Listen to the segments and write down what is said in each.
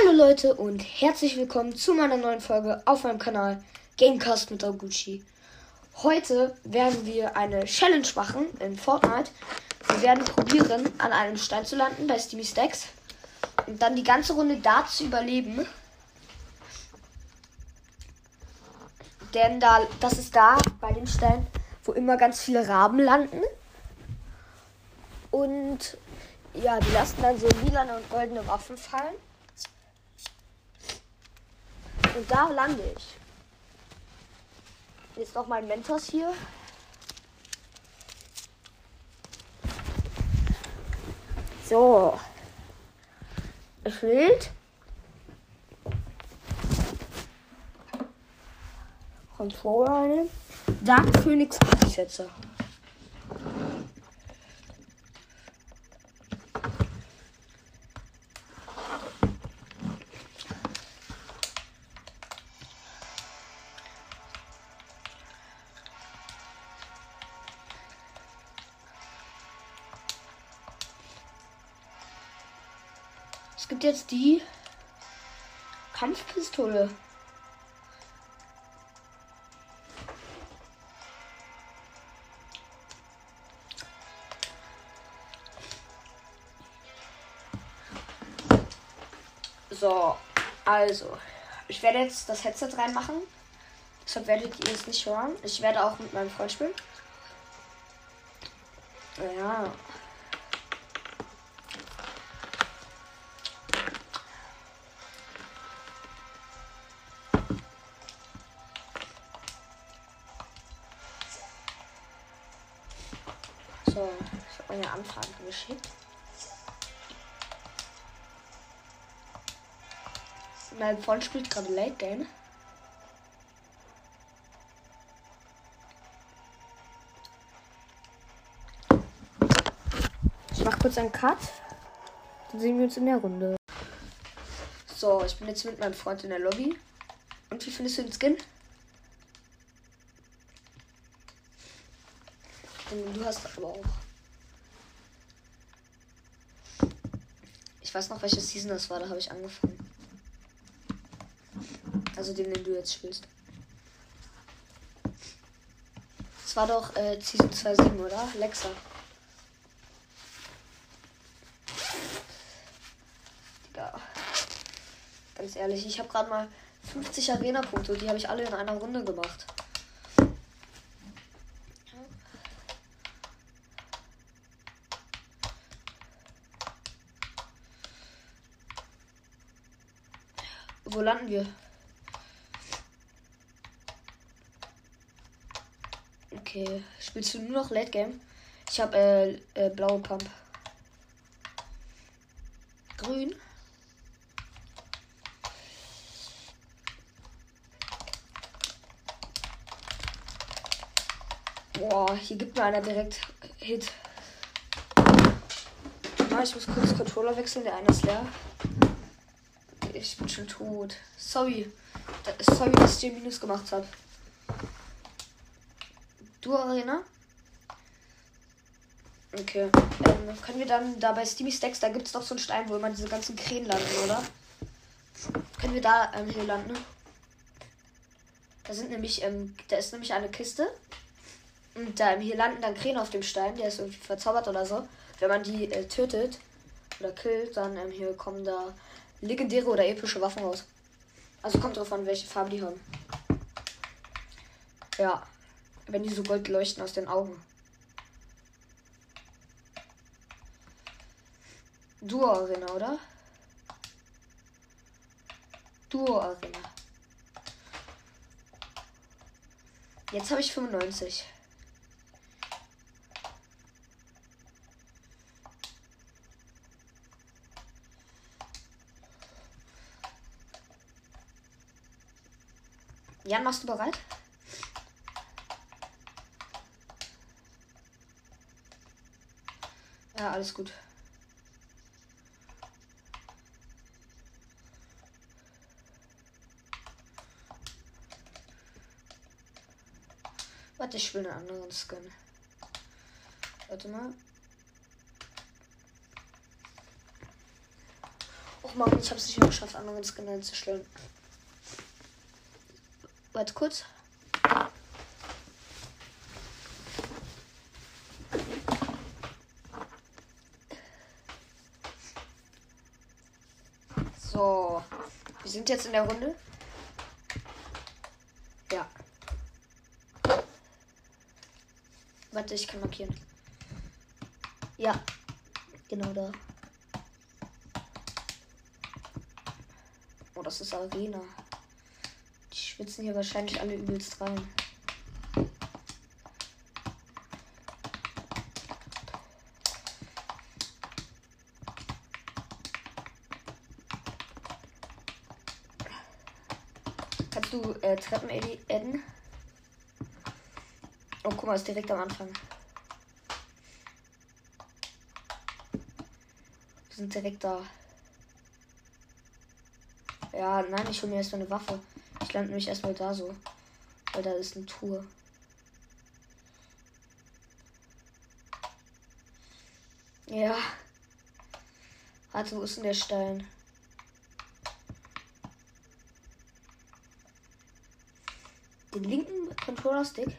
Hallo Leute und herzlich willkommen zu meiner neuen Folge auf meinem Kanal Gamecast mit Aguchi. Heute werden wir eine Challenge machen in Fortnite. Wir werden probieren, an einem Stein zu landen bei Steamy Stacks und dann die ganze Runde da zu überleben. Denn da, das ist da bei dem Stein, wo immer ganz viele Raben landen. Und ja, die lassen dann so lilane und goldene Waffen fallen. Und da lande ich. Jetzt noch mein Mentos hier. So. Es wild. Controller eine. Dark Phoenix Absätze. Gibt jetzt die Kampfpistole. So, also, ich werde jetzt das Headset reinmachen. Deshalb werdet ihr es nicht hören. Ich werde auch mit meinem Freund spielen. Ja. Anfrage geschickt. Mein Freund spielt gerade Late Game. Ich mach kurz einen Cut. Dann sehen wir uns in der Runde. So, ich bin jetzt mit meinem Freund in der Lobby. Und wie findest du den Skin? Du hast aber auch. Weiß noch, welche Season das war, da habe ich angefangen. Also den, den du jetzt spielst. Das war doch äh, Season 2.7, oder? Lexa. Digga. Ganz ehrlich, ich habe gerade mal 50 Arena-Punkte. Die habe ich alle in einer Runde gemacht. Wo landen wir? Okay, spielst du nur noch Late Game? Ich habe äh, äh, blaue Pump. Grün. Boah, hier gibt mir einer direkt Hit. Ah, ich muss kurz Controller wechseln, der eine ist leer. Ich bin schon tot. Sorry. Sorry, dass ich dir Minus gemacht habe. Du Arena? Okay. Ähm, können wir dann da bei Steamy Stacks, da gibt es doch so einen Stein, wo immer diese ganzen Krähen landen, oder? Können wir da ähm, hier landen? Da sind nämlich, ähm, da ist nämlich eine Kiste. Und da ähm, hier landen dann Krähen auf dem Stein, der ist irgendwie verzaubert oder so. Wenn man die äh, tötet oder killt, dann ähm, hier kommen da legendäre oder epische Waffen raus. Also kommt drauf an, welche Farbe die haben. Ja. Wenn die so gold leuchten aus den Augen. Duo Arena, oder? Duo Arena. Jetzt habe ich 95. Jan, machst du bereit? Ja, alles gut. Warte, ich will einen anderen Skin. Warte mal. Och Mann, ich hab's nicht mehr geschafft, anderen Skin einzustellen. Warte kurz. So. Wir sind jetzt in der Runde. Ja. Warte, ich kann markieren. Ja. Genau da. Oh, das ist Arena. Schwitzen hier wahrscheinlich alle übelst rein. Kannst du äh, Treppen adden? Oh, guck mal, ist direkt am Anfang. Wir sind direkt da. Ja, nein, ich hole mir erstmal eine Waffe. Ich lande nämlich erstmal da so. Weil da ist eine Tour. Ja. Warte, wo ist denn der Stein? Den linken Controller-Stick.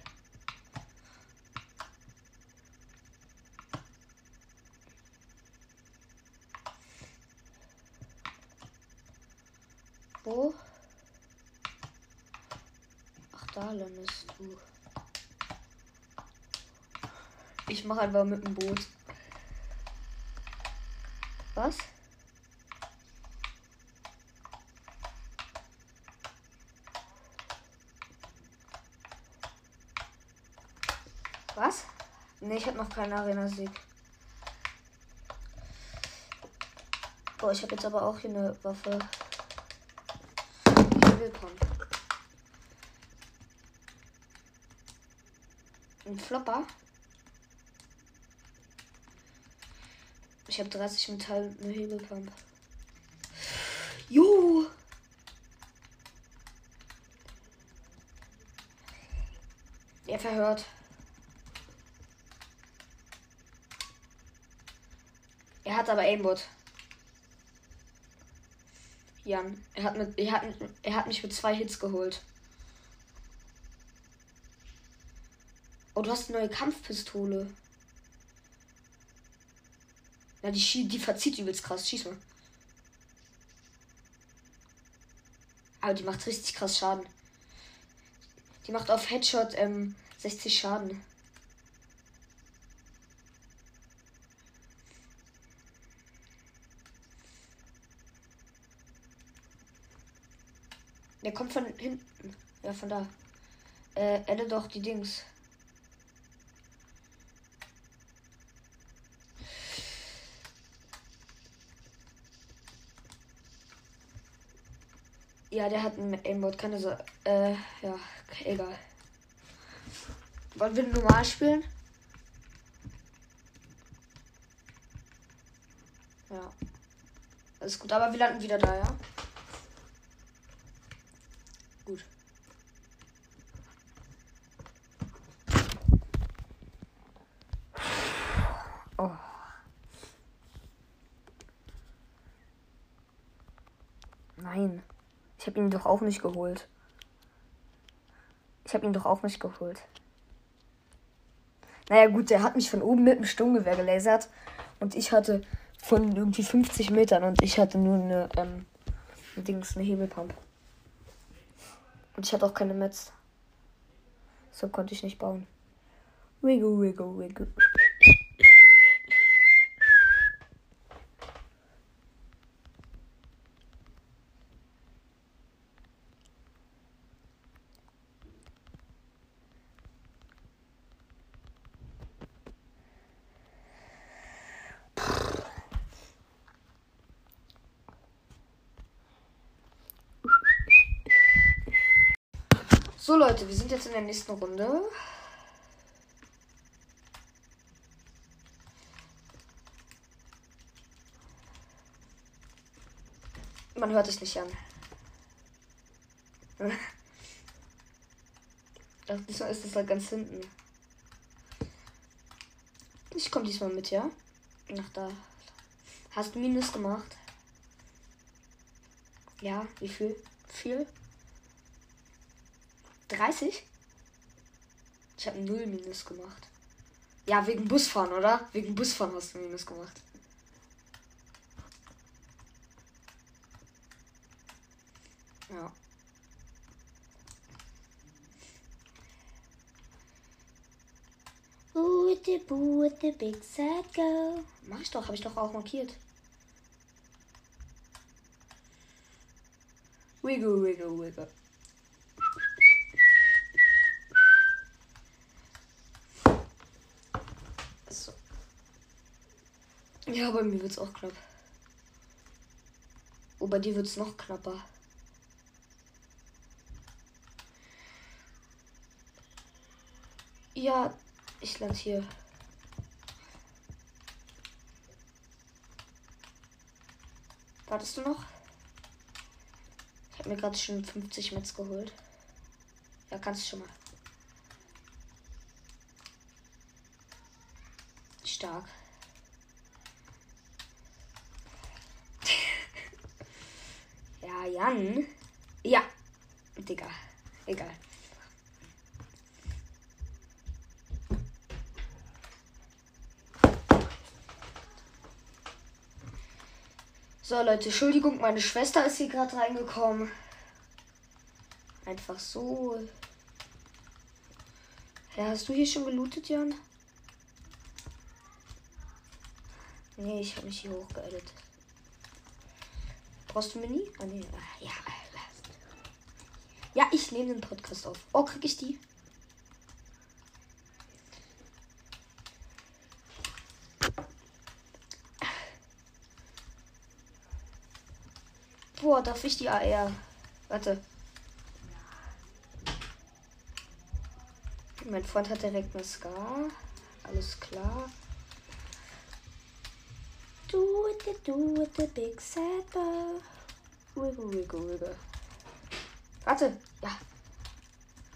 Wo? Ach, da landest du. Ich mache einfach mit dem Boot. Was? Was? Ne, ich habe noch keinen Arena-Sieg. Boah, ich habe jetzt aber auch hier eine Waffe. Willkommen. Ein Flopper. Ich habe 30 Metall eine Hebelpump. Jo! Er verhört. Er hat aber Aimbot. Jan. Er hat, mit, er, hat, er hat mich mit zwei Hits geholt. Oh, du hast eine neue Kampfpistole. Ja, die, die verzieht übelst krass. Schieß mal. Aber die macht richtig krass Schaden. Die macht auf Headshot ähm, 60 Schaden. Der kommt von hinten. Ja, von da. Äh, elle doch die Dings. Ja, der hat ein Aimbot, keine so. Äh, ja, egal. Wollen wir normal spielen? Ja. Alles gut, aber wir landen wieder da, ja? Gut. Oh. Nein. Ich habe ihn doch auch nicht geholt. Ich habe ihn doch auch nicht geholt. Naja gut, der hat mich von oben mit dem Sturmgewehr gelasert. Und ich hatte von irgendwie 50 Metern und ich hatte nur eine, ähm, ein Dings, eine Hebelpump. Und ich hatte auch keine Metz. So konnte ich nicht bauen. Wiggle, wiggle, wiggle. Leute, wir sind jetzt in der nächsten Runde. Man hört es nicht an. Ach, diesmal ist es halt ganz hinten. Ich komme diesmal mit, ja? Nach da. Hast du Minus gemacht? Ja, wie viel? Viel? 30? Ich habe null Minus gemacht. Ja, wegen Busfahren, oder? Wegen Busfahren hast du Minus gemacht. Ja. With the boo with the big sad girl. Mach ich doch, habe ich doch auch markiert. Wiggle, wiggle, wiggle. So. Ja, bei mir wird's auch knapp. Oh, bei dir wird's noch knapper. Ja, ich lande hier. Wartest du noch? Ich habe mir gerade schon 50 Metz geholt. Ja, kannst du schon mal. Stark. Ja, Jan. Ja. Digga. Egal. So, Leute, Entschuldigung, meine Schwester ist hier gerade reingekommen. Einfach so. Ja, hast du hier schon gelootet, Jan? Nee, ich habe mich hier hochgeedit. Brauchst du Mini? Ah, nee. Ah, ja, ja, ich nehme den Podcast auf. Oh, krieg ich die? Boah, darf ich die AR? Warte. Mein Freund hat direkt eine Scar. Alles klar. Do it, do it, the big ball. Wiggle, wiggle, wiggle. Warte, ja.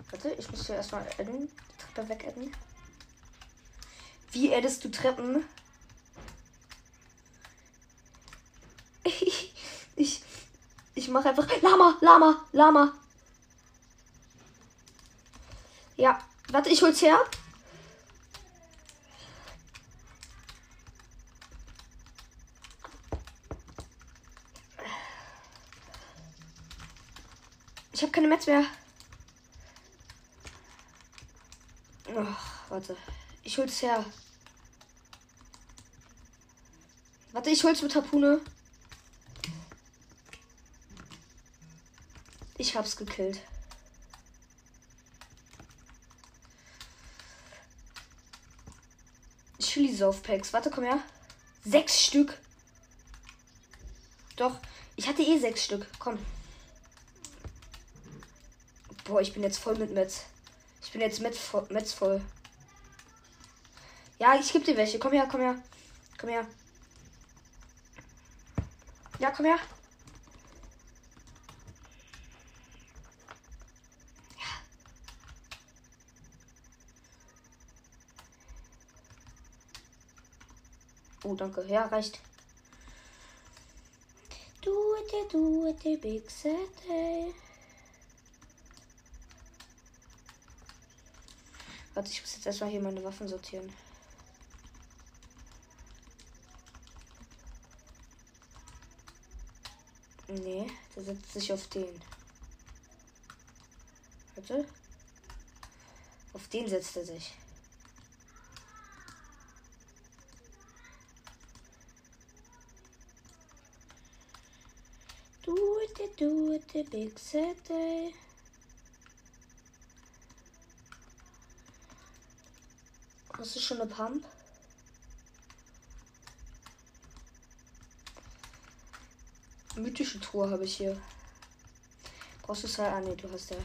Warte, ich muss hier erstmal adden. Die Treppe wegadden. Wie addest du Treppen? ich, ich mache einfach Lama, Lama, Lama. Ja, warte, ich hol's her. Ich habe keine Metz mehr. Oh, warte. Ich hol's her. Warte, ich hol's mit Harpune. Ich hab's gekillt. Chili Saufpacks. Warte, komm her. Sechs Stück. Doch, ich hatte eh sechs Stück. Komm. Boah, ich bin jetzt voll mit Metz. Ich bin jetzt voll. Metz voll. Ja, ich geb dir welche. Komm her, komm her. Komm her. Ja, komm her. Oh, danke. Ja, reicht. Do it, do it, big city. Warte, ich muss jetzt erstmal hier meine Waffen sortieren. Nee, der setzt sich auf den. Warte. Auf den setzt er sich. Do it, do it, big city. Hast du schon eine Pump? Mythische Tour habe ich hier. Brauchst du es halt? Ah, nee, du hast ja.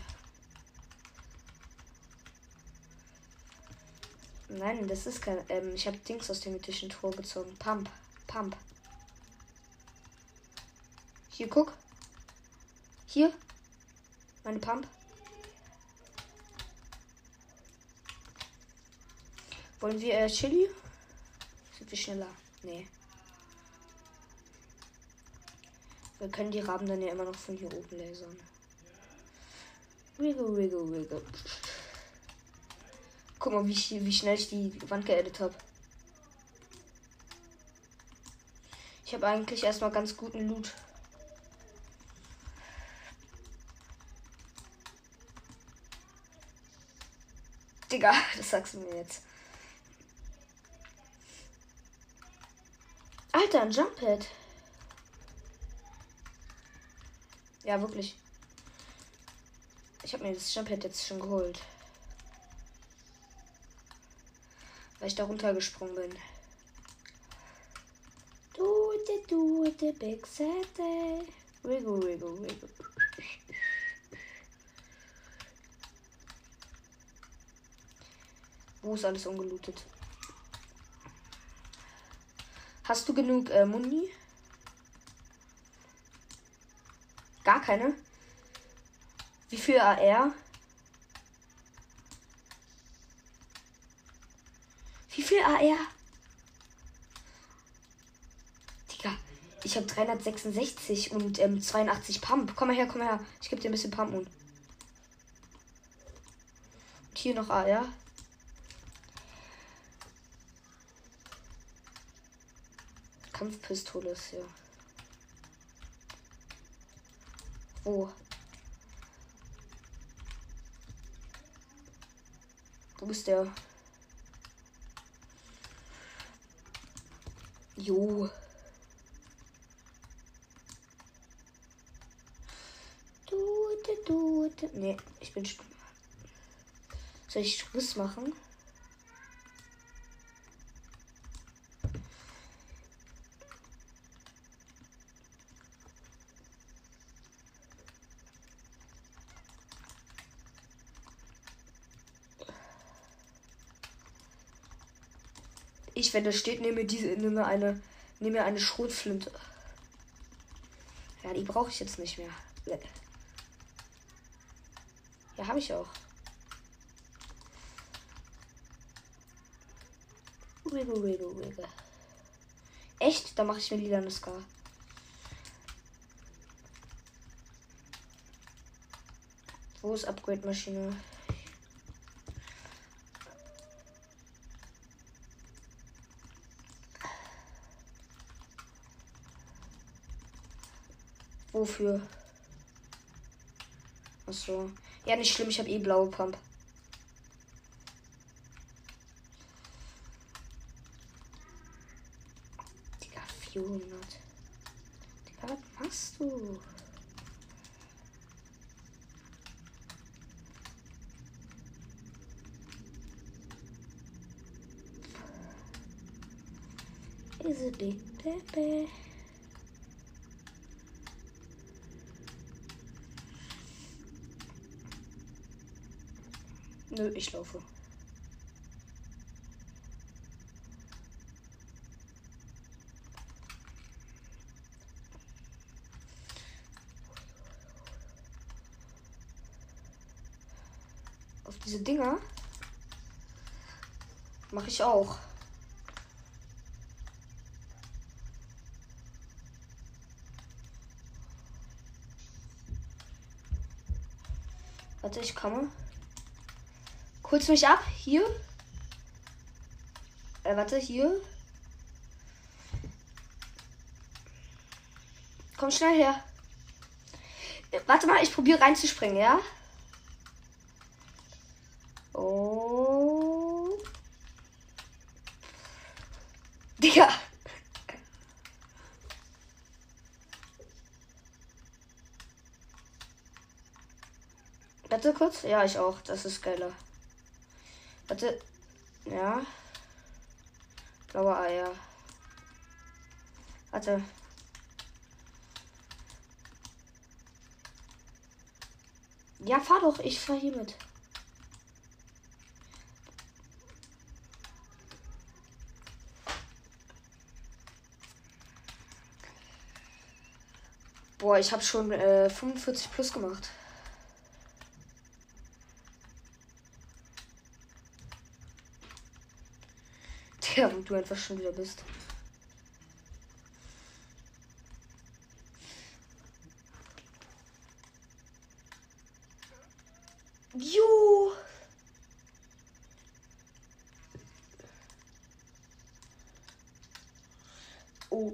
Nein, das ist kein. Ähm, ich habe Dings aus der mythischen Tour gezogen. Pump. Pump. Hier, guck. Hier. Meine Pump. Wollen wir äh, Chili? Sind wir schneller? Nee. Wir können die Raben dann ja immer noch von hier oben lasern. Wiggle, wiggle, wiggle. Guck mal, wie, wie schnell ich die Wand geedit habe. Ich habe eigentlich erstmal ganz guten Loot. Digga, das sagst du mir jetzt. Alter, ein Jump Pad. Ja, wirklich. Ich habe mir das Jump Pad jetzt schon geholt. Weil ich da runtergesprungen bin. Do it, do it, big Saturday. Wiggle, wiggle, wiggle. Wo ist alles ungelootet? Hast du genug äh, Muni? Gar keine? Wie viel AR? Wie viel AR? Digga, ich habe 366 und ähm, 82 Pump. Komm mal her, komm mal her. Ich gebe dir ein bisschen Pump und. Und hier noch AR. Kampfpistole ist hier. Wo? Wo ist der? Jo. Du, du, du. Nee, ich bin. Soll ich Schluss machen? Ich, wenn das steht, nehme diese, nehme eine, nehme eine Schrotflinte. Ja, die brauche ich jetzt nicht mehr. Ja, habe ich auch. Echt? Da mache ich mir lila eine Scar. Wo ist Upgrade-Maschine? Wofür? Achso. Ja, nicht schlimm, ich habe eh blaue Pump. Digga, 400. Digga, was machst du? Is a big baby. Nö, ich laufe. Auf diese Dinger mache ich auch. Warte, ich komme. Holst mich ab? Hier? Äh, warte, hier. Komm schnell her. Äh, warte mal, ich probiere reinzuspringen, ja? Oh. Digga. Warte kurz. Ja, ich auch. Das ist geiler. Warte. Ja. Blaue Eier. Warte. Ja, fahr doch. Ich fahr hier mit. Boah, ich habe schon äh, 45 plus gemacht. Ja, wo du einfach schon wieder bist. Jo. Oh.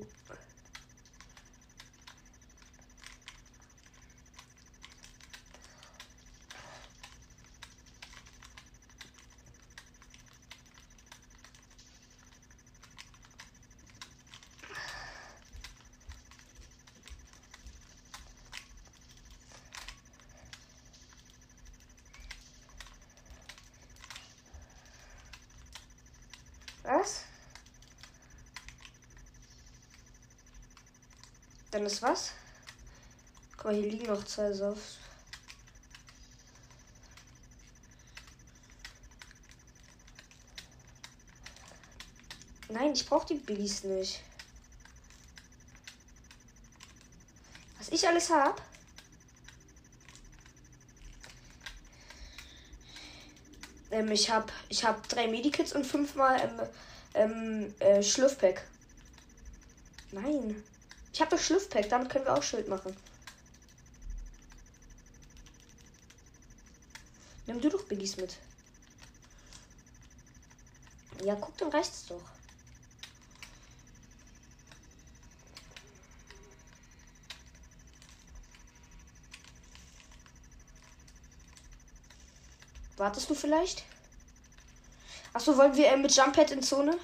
Was? Dann ist was? Guck mal, hier liegen noch zwei Softs. Nein, ich brauche die Biggies nicht. Was ich alles habe? Ähm, ich habe ich hab drei Medikits und fünfmal ähm, ähm, äh, Schlürfpack. Nein. Ich habe das Schlürfpack, damit können wir auch Schild machen. Nimm du doch Biggies mit. Ja, guck, dann reicht's doch. Wartest du vielleicht? Achso, wollen wir äh, mit Jumppad in Zone?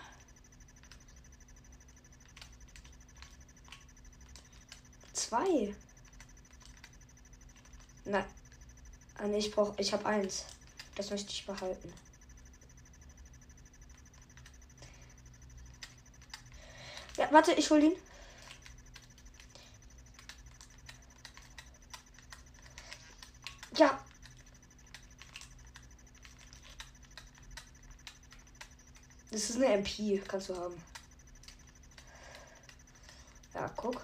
Zwei. Nein. Ah, nee, ich brauche. Ich habe eins. Das möchte ich behalten. Ja, warte, ich hol ihn. Ja, Das ist eine MP, kannst du haben. Ja, guck.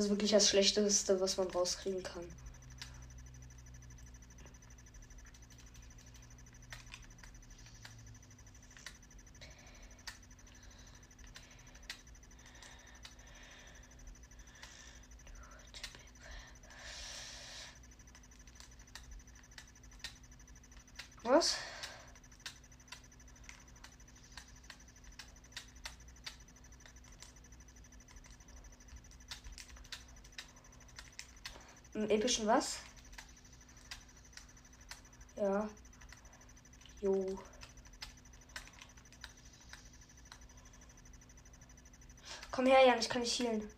Das ist wirklich das Schlechteste, was man rauskriegen kann. Was? Einen epischen was? Ja. Jo. Komm her, Jan, ich kann nicht healen.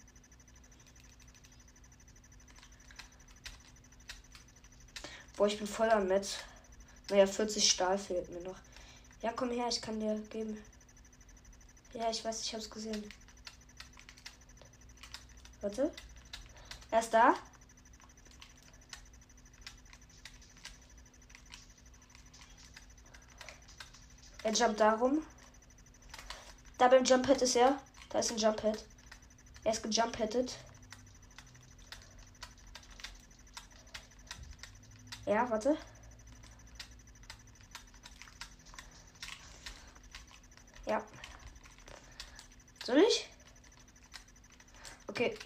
Boah, ich bin voll am Netz. Naja, 40 Stahl fehlt mir noch. Ja, komm her, ich kann dir geben. Ja, ich weiß, ich hab's gesehen. Warte. Er ist da. Er jumpt darum. Da beim Jump Pad ist er. Da ist ein Jump Pad. Er ist gejump -headed. Ja, warte. Ja. Soll ich? Okay.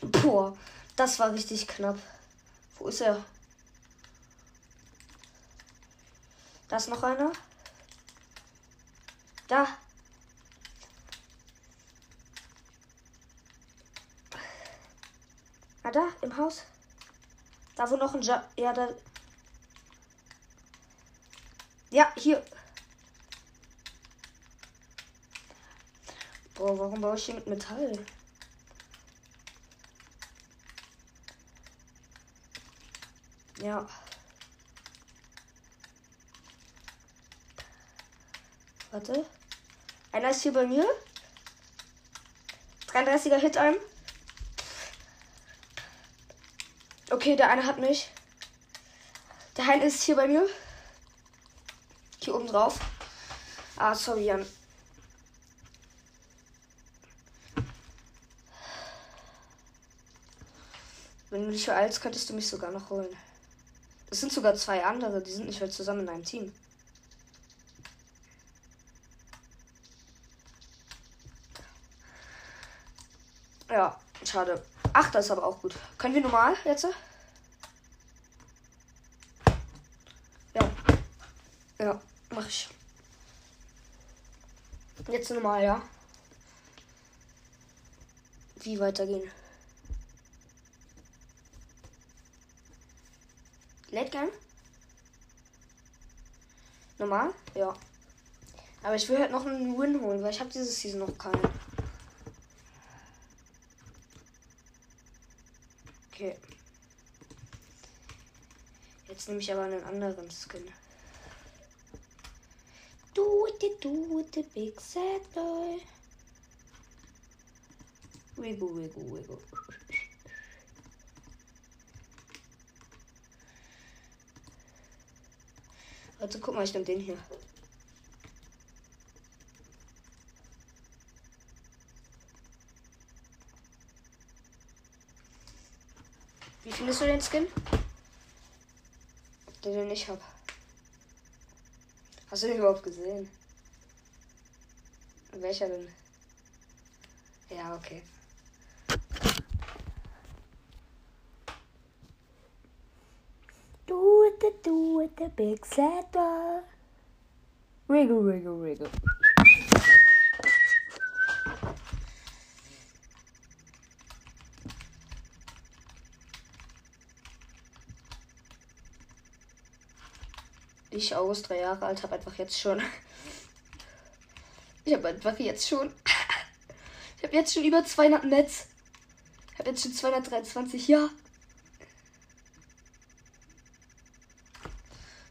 Boah, das war richtig knapp. Wo ist er? Da ist noch einer. Da. Ah, da, im Haus. Da, wo noch ein ja, ja, da. Ja, hier. Boah, warum baue ich hier mit Metall? Ja. Warte. Einer ist hier bei mir. 33er Hit ein. Okay, der eine hat mich. Der eine ist hier bei mir. Hier oben drauf. Ah, sorry, Jan. Wenn du dich beeilst, könntest du mich sogar noch holen. Es sind sogar zwei andere, die sind nicht mehr zusammen in einem Team. Ja, schade. Ach, das ist aber auch gut. Können wir normal jetzt? Ja. Ja, mach ich. Jetzt normal, ja. Wie weitergehen? Late Game? Normal? Ja. Aber ich will halt noch einen Win holen, weil ich habe dieses Season noch keinen. Okay. Jetzt nehme ich aber einen anderen Skin. Do it, do it, big sad boy. Wiggle, wiggle, wiggle. Also guck mal, ich nehme den hier. Findest du den Skin? Den, den ich hab. Hast du den überhaupt gesehen? Welcher denn? Ja, okay. Do it, do it, the big dog. Wiggle, wiggle, wiggle. Ich aus, drei Jahre alt, habe einfach jetzt schon. Ich habe einfach jetzt schon. Ich habe jetzt schon über 200 Netz. Ich habe jetzt schon 223, ja.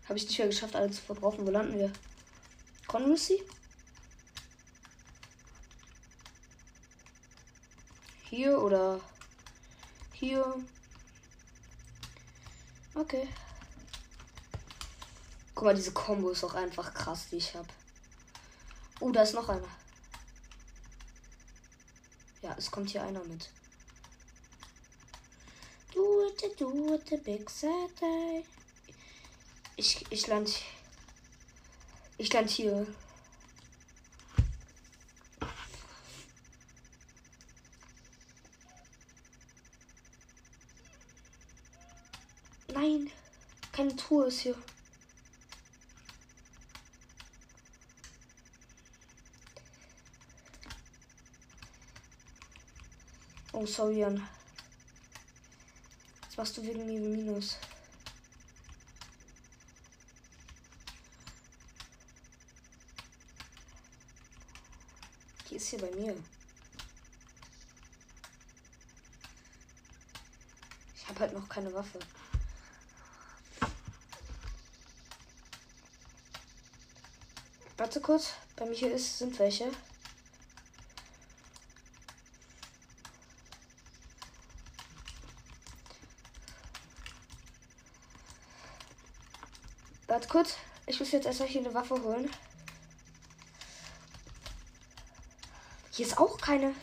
Habe ich nicht mehr geschafft, alle zu verbrauchen. Wo landen wir? Conracy? Hier oder hier? Okay. Guck mal, diese Kombo ist auch einfach krass, die ich habe. Oh, da ist noch einer. Ja, es kommt hier einer mit. Do it, do it, big Saturday. Ich, ich land. Ich land hier. Nein, keine Tour ist hier. Oh, sorry, Jan. Was machst du wegen mir Minus? Die ist hier bei mir. Ich habe halt noch keine Waffe. Warte kurz, bei mir hier ist, sind welche. Warte kurz, ich muss jetzt erstmal hier eine Waffe holen. Hier ist auch keine.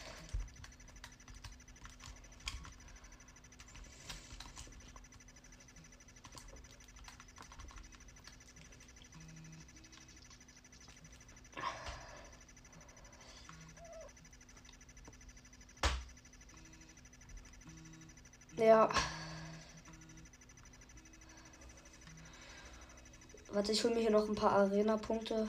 Ja. Warte, ich hole mir hier noch ein paar Arena-Punkte.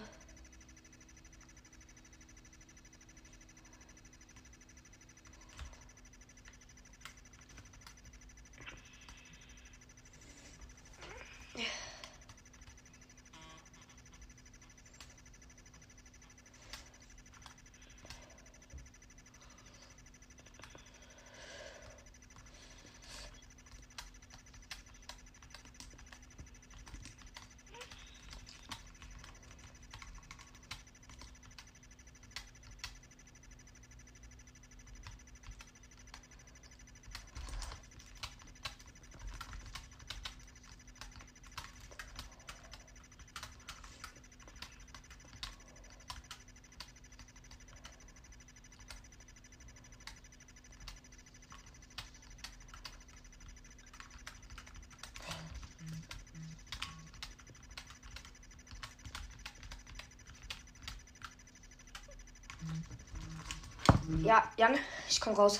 Jan, ich komm raus.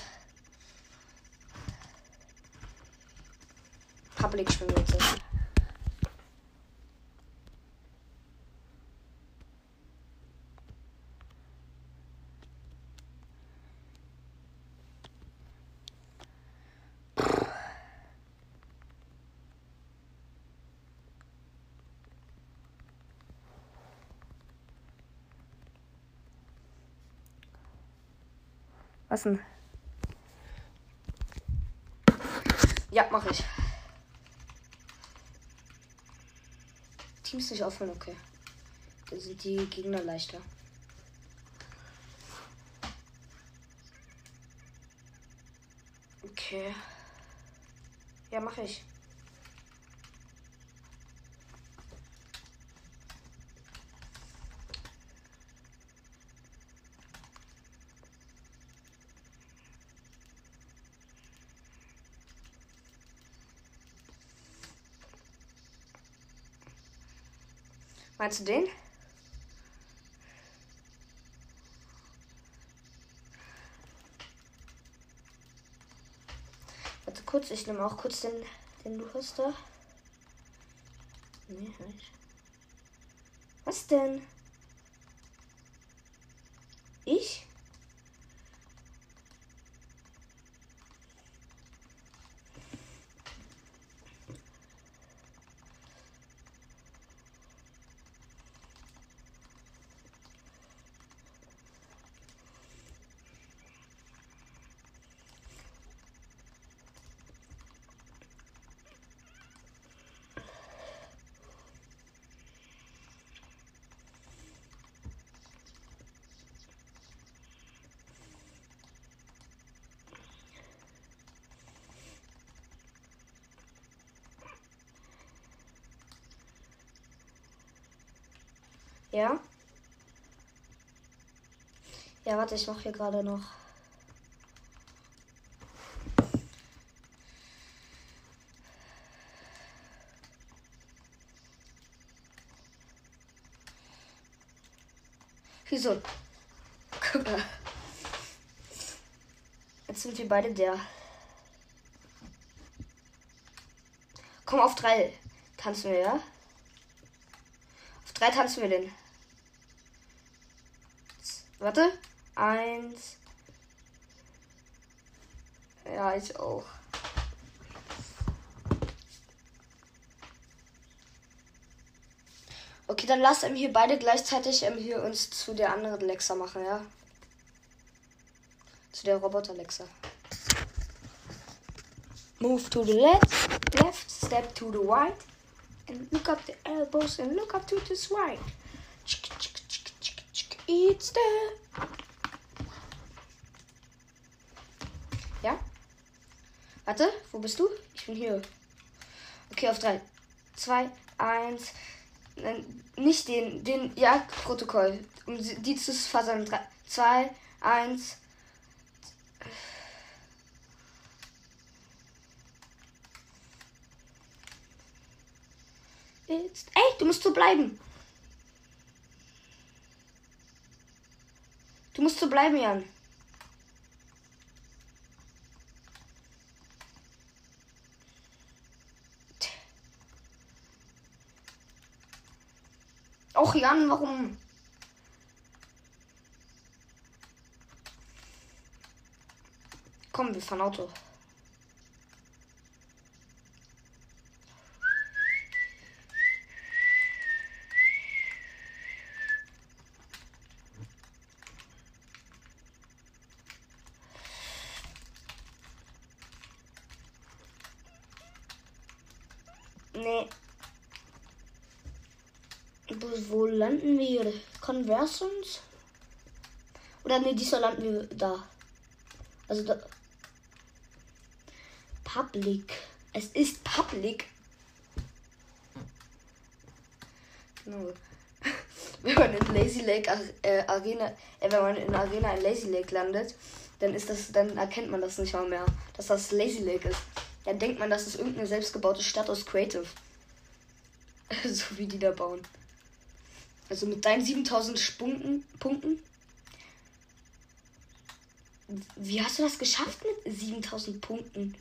Public schwimmen. Was denn? Ja, mache ich. Teams nicht auffallen, okay. Dann sind die Gegner leichter. Okay. Ja, mache ich. Meinst du den? Warte kurz, ich nehme auch kurz den, den du hast da. Nee, nicht. Was denn? Ich? Ja. Ja, warte, ich mache hier gerade noch. Wieso? Guck mal. Jetzt sind wir beide der. Komm auf drei. Tanzen wir, ja? Auf drei tanzen wir den. Warte. Eins. Ja, ich auch. Okay, dann lasst ähm, hier beide gleichzeitig ähm, hier uns zu der anderen Lexa machen, ja? Zu der Roboter Lexa. Move to the left, left, step to the right, and look up the elbows and look up to the side. It's there. Ja? Warte, wo bist du? Ich bin hier. Okay, auf drei. Zwei, eins. Nein, nicht den, den Jagdprotokoll. Um die zu versammeln. Drei, zwei, eins. Jetzt. Ey, du musst so bleiben. Musst so bleiben, Jan. Och, Jan, warum? Komm, wir fahren Auto. Nee. Wo landen wir? Conversions? Oder nee, diesmal landen wir da. Also da. Public. Es ist Public. Genau. Wenn man in Lazy Lake äh, Arena, äh, wenn man in Arena in Lazy Lake landet, dann ist das, dann erkennt man das nicht mal mehr, dass das Lazy Lake ist. Dann denkt man, das ist irgendeine selbstgebaute Stadt aus Creative. so wie die da bauen. Also mit deinen 7000 Spunken, Punkten. Wie hast du das geschafft mit 7000 Punkten?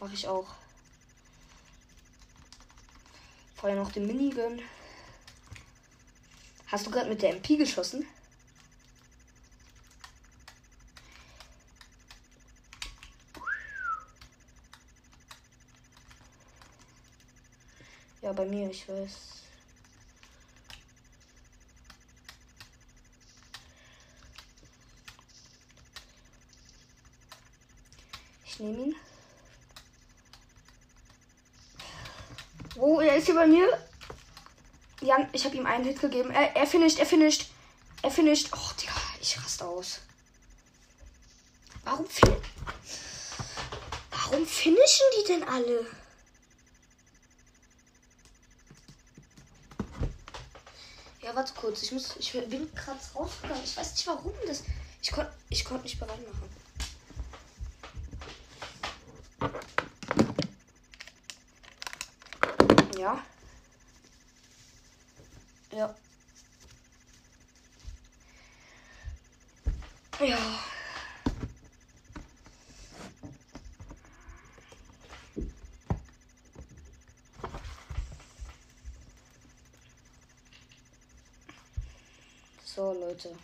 Mach ich auch. Vorher noch den Minigun. Hast du gerade mit der MP geschossen? Ja, bei mir, ich weiß. Ich nehme ihn. Wo? Er ist hier bei mir. Jan, ich habe ihm einen Hit gegeben. Er, er finisht, er finisht. Er finisht. Oh, Digga, ich raste aus. Warum fin Warum finishen die denn alle? Ja, warte kurz. Ich muss. Ich bin gerade rausgegangen. Ich weiß nicht warum das. Ich konnte ich konnt nicht bereit machen. Ja. Ja. Ja. So, Leute.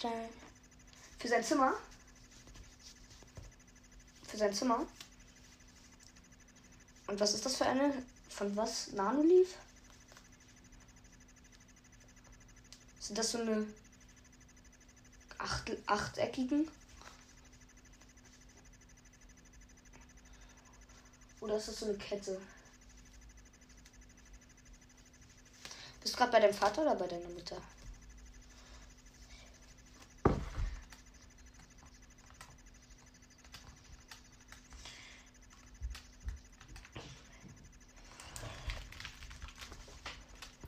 Time. Für sein Zimmer? Für sein Zimmer? Und was ist das für eine? Von was? Nano lief? Sind das so eine acht, achteckigen? Oder ist das so eine Kette? Bist du gerade bei deinem Vater oder bei deiner Mutter?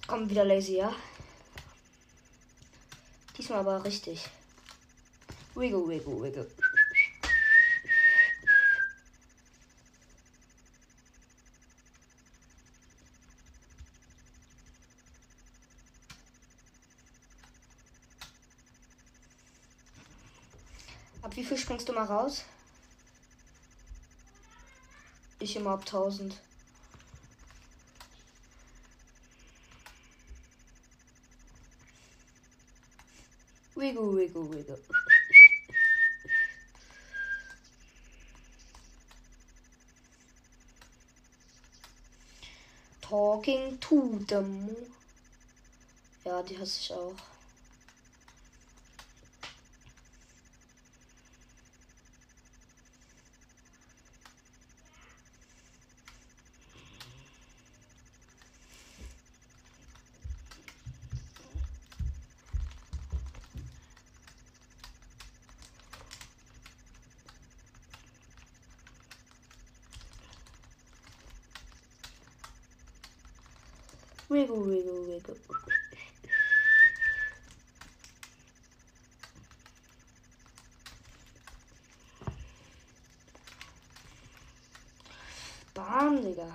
Komm, wieder lazy, ja? Diesmal aber richtig. Wiggle, wiggle, wiggle. Ab wie viel springst du mal raus? Ich immer ab 1000. Wiggle, wiggle, wiggle. Talking to them. Ja, die hasse ich auch. Wiggle, wiggle, wiggle. Bam, Digga.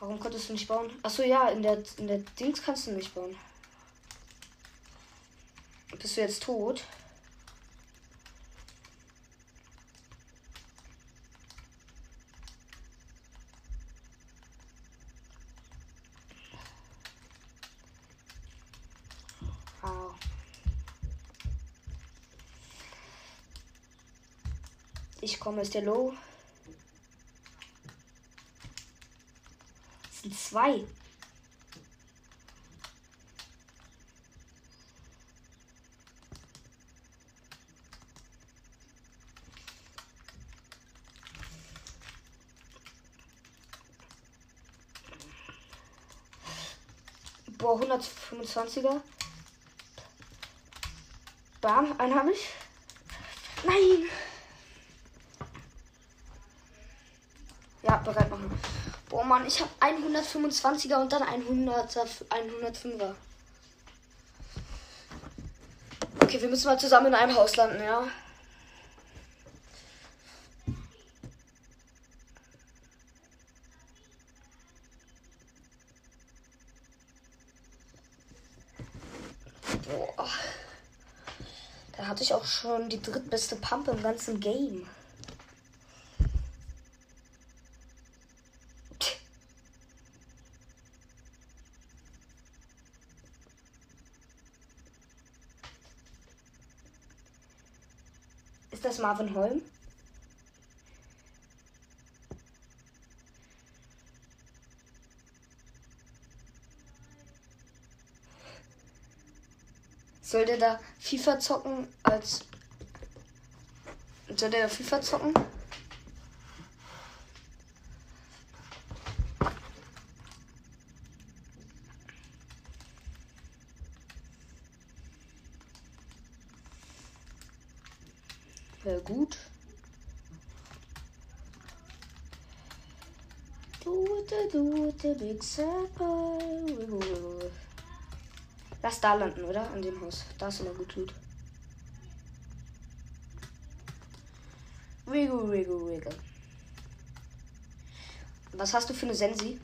Warum konntest du nicht bauen? Achso, ja, in der, in der Dings kannst du nicht bauen. Bist du jetzt tot? Ich komme, ist der Low? zwei. Boah, 125er. Bam, einen habe ich. Mann, ich habe 125er und dann 100er, 105er. Okay, wir müssen mal zusammen in einem Haus landen, ja? Boah. Da hatte ich auch schon die drittbeste Pump im ganzen Game. Marvin Holm? Soll der da FIFA zocken als. Soll der da FIFA zocken? Wäre gut. Do it, big circle. Lass da landen, oder? An dem Haus. Da ist immer gut Loot. Wiggle, wiggle, wiggle. Was hast du für eine Sensi?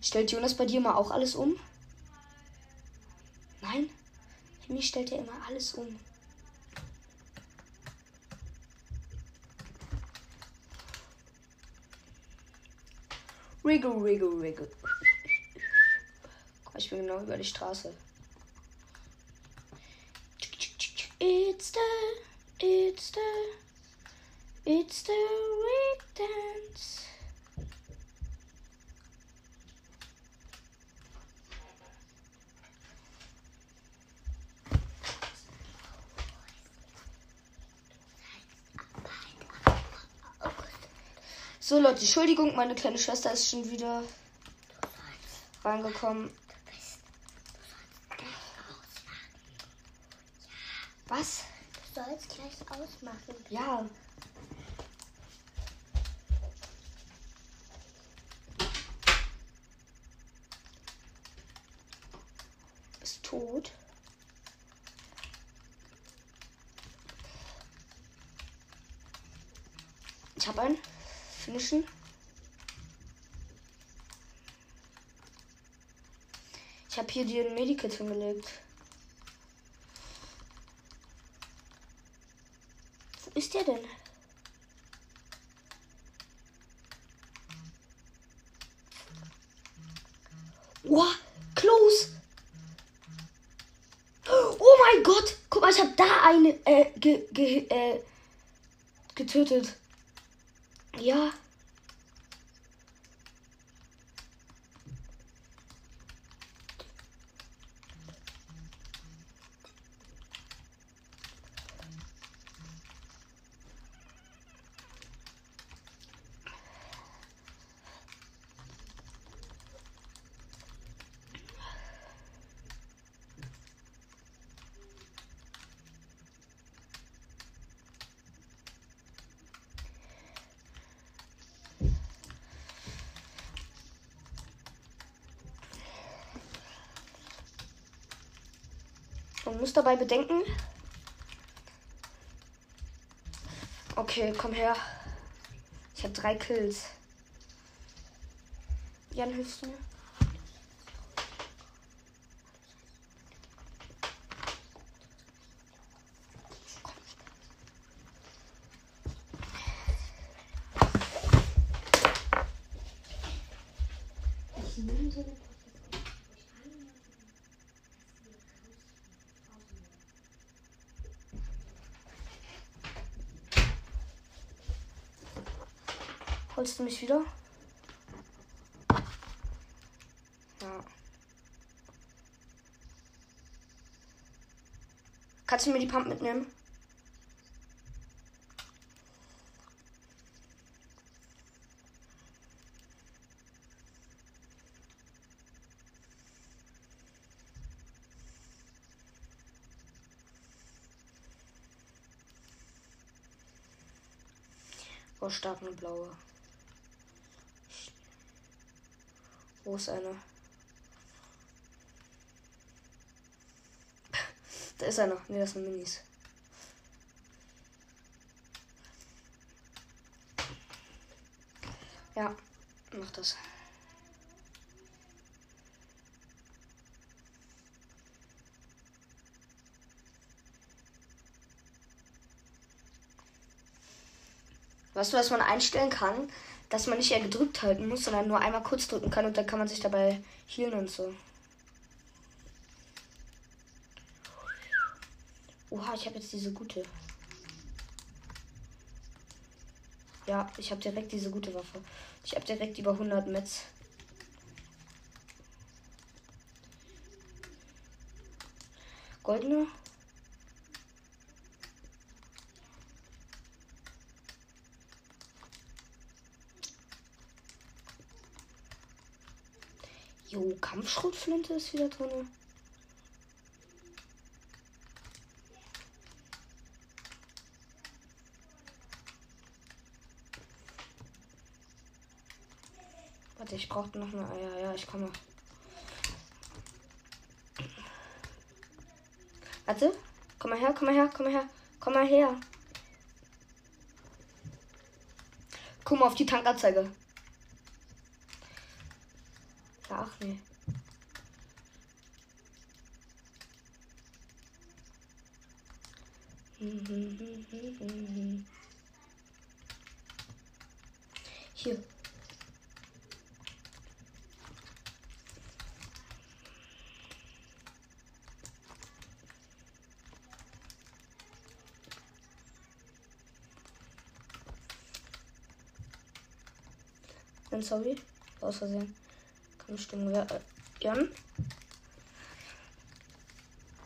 Stellt Jonas bei dir mal auch alles um? Nein? Mir stellt er immer alles um. Wiggle, wiggle, wiggle. Ich bin genau über die Straße. It's the, it's the, it's the week So Leute, Entschuldigung, meine kleine Schwester ist schon wieder reingekommen. Was? Du sollst gleich ausmachen. Ja. Bist tot? Ich habe einen. Finishen. Ich habe hier dir ein Medikit hingelegt. Wo ist der denn? Oh, close. Oh mein Gott. Guck mal, ich habe da eine äh, ge, ge, äh, getötet. Ja. Muss dabei bedenken. Okay, komm her. Ich habe drei Kills. Jan, hilfst du mir? vergisst du mich wieder? Ja. Kannst du mir die Pump mitnehmen? Oh, stark blaue. Wo ist einer? Da ist einer. Ne, das sind Minis. Ja, mach das. Weißt du, was man einstellen kann? Dass man nicht eher gedrückt halten muss, sondern nur einmal kurz drücken kann und dann kann man sich dabei healen und so. Oha, ich habe jetzt diese gute. Ja, ich habe direkt diese gute Waffe. Ich habe direkt über 100 Metz. Goldene. Jo, Kampfschrotflinte ist wieder drin. Warte, ich brauchte noch eine. Ja, ja, ich komme. Warte. Komm mal her, komm mal her, komm mal her. Komm mal her. Guck mal auf die Tankanzeige. Ja, ach nee. Hier. Nein, sorry. Aus Versehen. Ja, äh, Jan?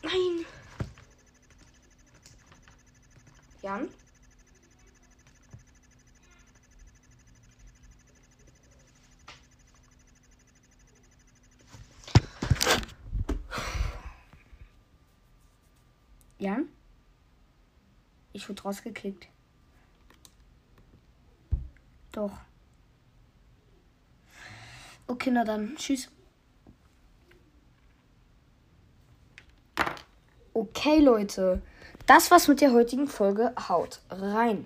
Nein! Jan? Jan? Ich wurde rausgekickt. Doch. Na dann. Tschüss. Okay, Leute. Das war's mit der heutigen Folge. Haut rein.